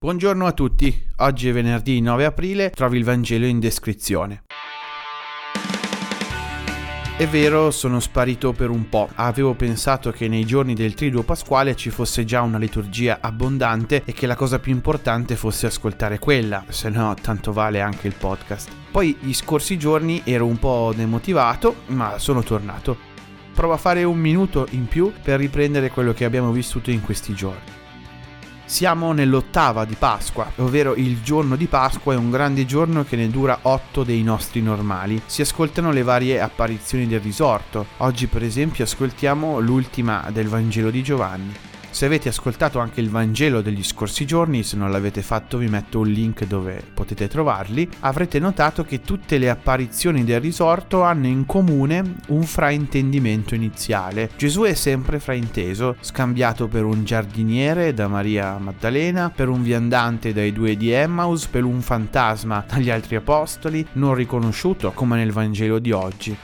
Buongiorno a tutti, oggi è venerdì 9 aprile, trovi il Vangelo in descrizione. È vero, sono sparito per un po'. Avevo pensato che nei giorni del Triduo Pasquale ci fosse già una liturgia abbondante e che la cosa più importante fosse ascoltare quella, se no tanto vale anche il podcast. Poi gli scorsi giorni ero un po' demotivato, ma sono tornato. Provo a fare un minuto in più per riprendere quello che abbiamo vissuto in questi giorni. Siamo nell'ottava di Pasqua, ovvero il giorno di Pasqua è un grande giorno che ne dura otto dei nostri normali. Si ascoltano le varie apparizioni del risorto. Oggi per esempio ascoltiamo l'ultima del Vangelo di Giovanni. Se avete ascoltato anche il Vangelo degli scorsi giorni, se non l'avete fatto vi metto un link dove potete trovarli, avrete notato che tutte le apparizioni del risorto hanno in comune un fraintendimento iniziale. Gesù è sempre frainteso, scambiato per un giardiniere da Maria Maddalena, per un viandante dai due di Emmaus, per un fantasma dagli altri apostoli, non riconosciuto come nel Vangelo di oggi.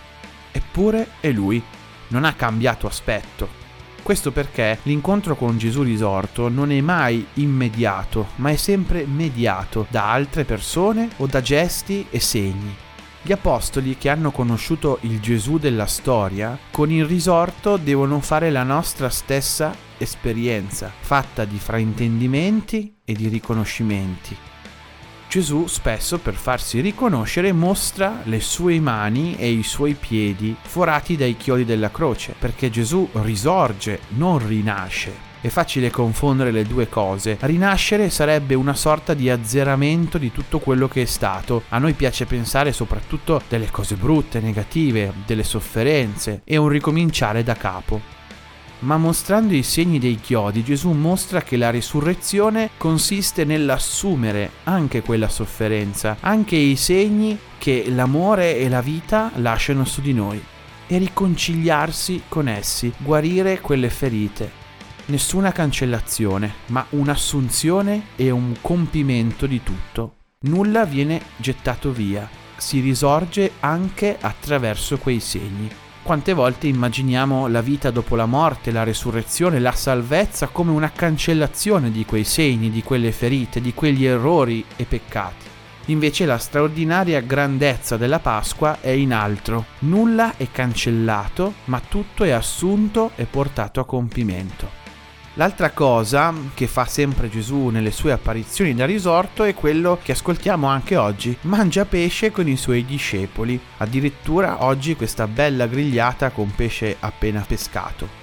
Eppure è lui, non ha cambiato aspetto, questo perché l'incontro con Gesù risorto non è mai immediato, ma è sempre mediato da altre persone o da gesti e segni. Gli apostoli che hanno conosciuto il Gesù della storia, con il risorto devono fare la nostra stessa esperienza, fatta di fraintendimenti e di riconoscimenti. Gesù spesso per farsi riconoscere mostra le sue mani e i suoi piedi forati dai chiodi della croce, perché Gesù risorge, non rinasce. È facile confondere le due cose. Rinascere sarebbe una sorta di azzeramento di tutto quello che è stato. A noi piace pensare soprattutto delle cose brutte, negative, delle sofferenze e un ricominciare da capo ma mostrando i segni dei chiodi Gesù mostra che la risurrezione consiste nell'assumere anche quella sofferenza, anche i segni che l'amore e la vita lasciano su di noi e riconciliarsi con essi, guarire quelle ferite. Nessuna cancellazione, ma un'assunzione e un compimento di tutto. Nulla viene gettato via, si risorge anche attraverso quei segni. Quante volte immaginiamo la vita dopo la morte, la resurrezione, la salvezza come una cancellazione di quei segni, di quelle ferite, di quegli errori e peccati. Invece la straordinaria grandezza della Pasqua è in altro. Nulla è cancellato, ma tutto è assunto e portato a compimento. L'altra cosa che fa sempre Gesù nelle sue apparizioni da risorto è quello che ascoltiamo anche oggi. Mangia pesce con i suoi discepoli. Addirittura oggi questa bella grigliata con pesce appena pescato.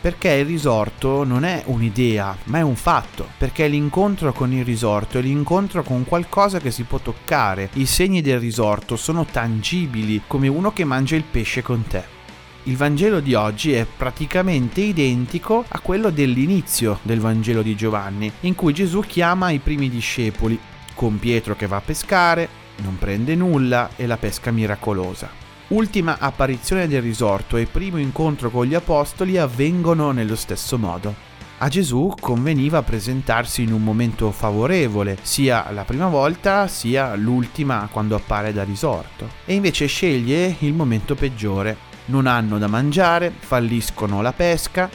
Perché il risorto non è un'idea, ma è un fatto, perché l'incontro con il risorto è l'incontro con qualcosa che si può toccare. I segni del risorto sono tangibili, come uno che mangia il pesce con te. Il Vangelo di oggi è praticamente identico a quello dell'inizio del Vangelo di Giovanni, in cui Gesù chiama i primi discepoli, con Pietro che va a pescare, non prende nulla e la pesca miracolosa. Ultima apparizione del risorto e primo incontro con gli apostoli avvengono nello stesso modo. A Gesù conveniva presentarsi in un momento favorevole, sia la prima volta sia l'ultima quando appare da risorto, e invece sceglie il momento peggiore, non hanno da mangiare, falliscono la pesca,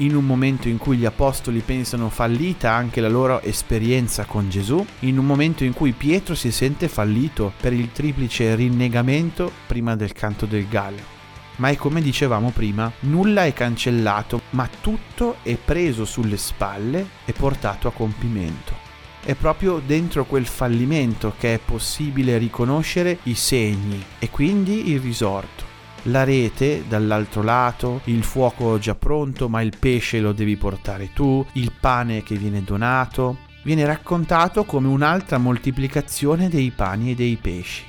in un momento in cui gli apostoli pensano fallita anche la loro esperienza con Gesù, in un momento in cui Pietro si sente fallito per il triplice rinnegamento prima del canto del gallo. Ma è come dicevamo prima, nulla è cancellato, ma tutto è preso sulle spalle e portato a compimento. È proprio dentro quel fallimento che è possibile riconoscere i segni e quindi il risorto la rete dall'altro lato, il fuoco già pronto ma il pesce lo devi portare tu, il pane che viene donato, viene raccontato come un'altra moltiplicazione dei pani e dei pesci.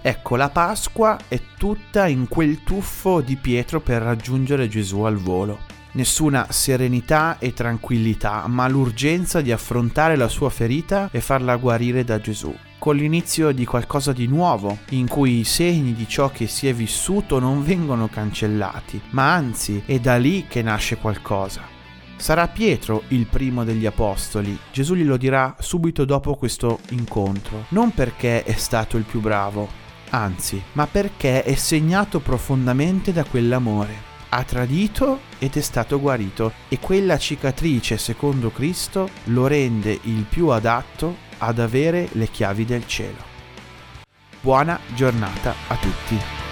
Ecco, la Pasqua è tutta in quel tuffo di Pietro per raggiungere Gesù al volo. Nessuna serenità e tranquillità, ma l'urgenza di affrontare la sua ferita e farla guarire da Gesù con l'inizio di qualcosa di nuovo, in cui i segni di ciò che si è vissuto non vengono cancellati, ma anzi è da lì che nasce qualcosa. Sarà Pietro il primo degli apostoli, Gesù glielo dirà subito dopo questo incontro, non perché è stato il più bravo, anzi, ma perché è segnato profondamente da quell'amore. Ha tradito ed è stato guarito e quella cicatrice, secondo Cristo, lo rende il più adatto ad avere le chiavi del cielo. Buona giornata a tutti.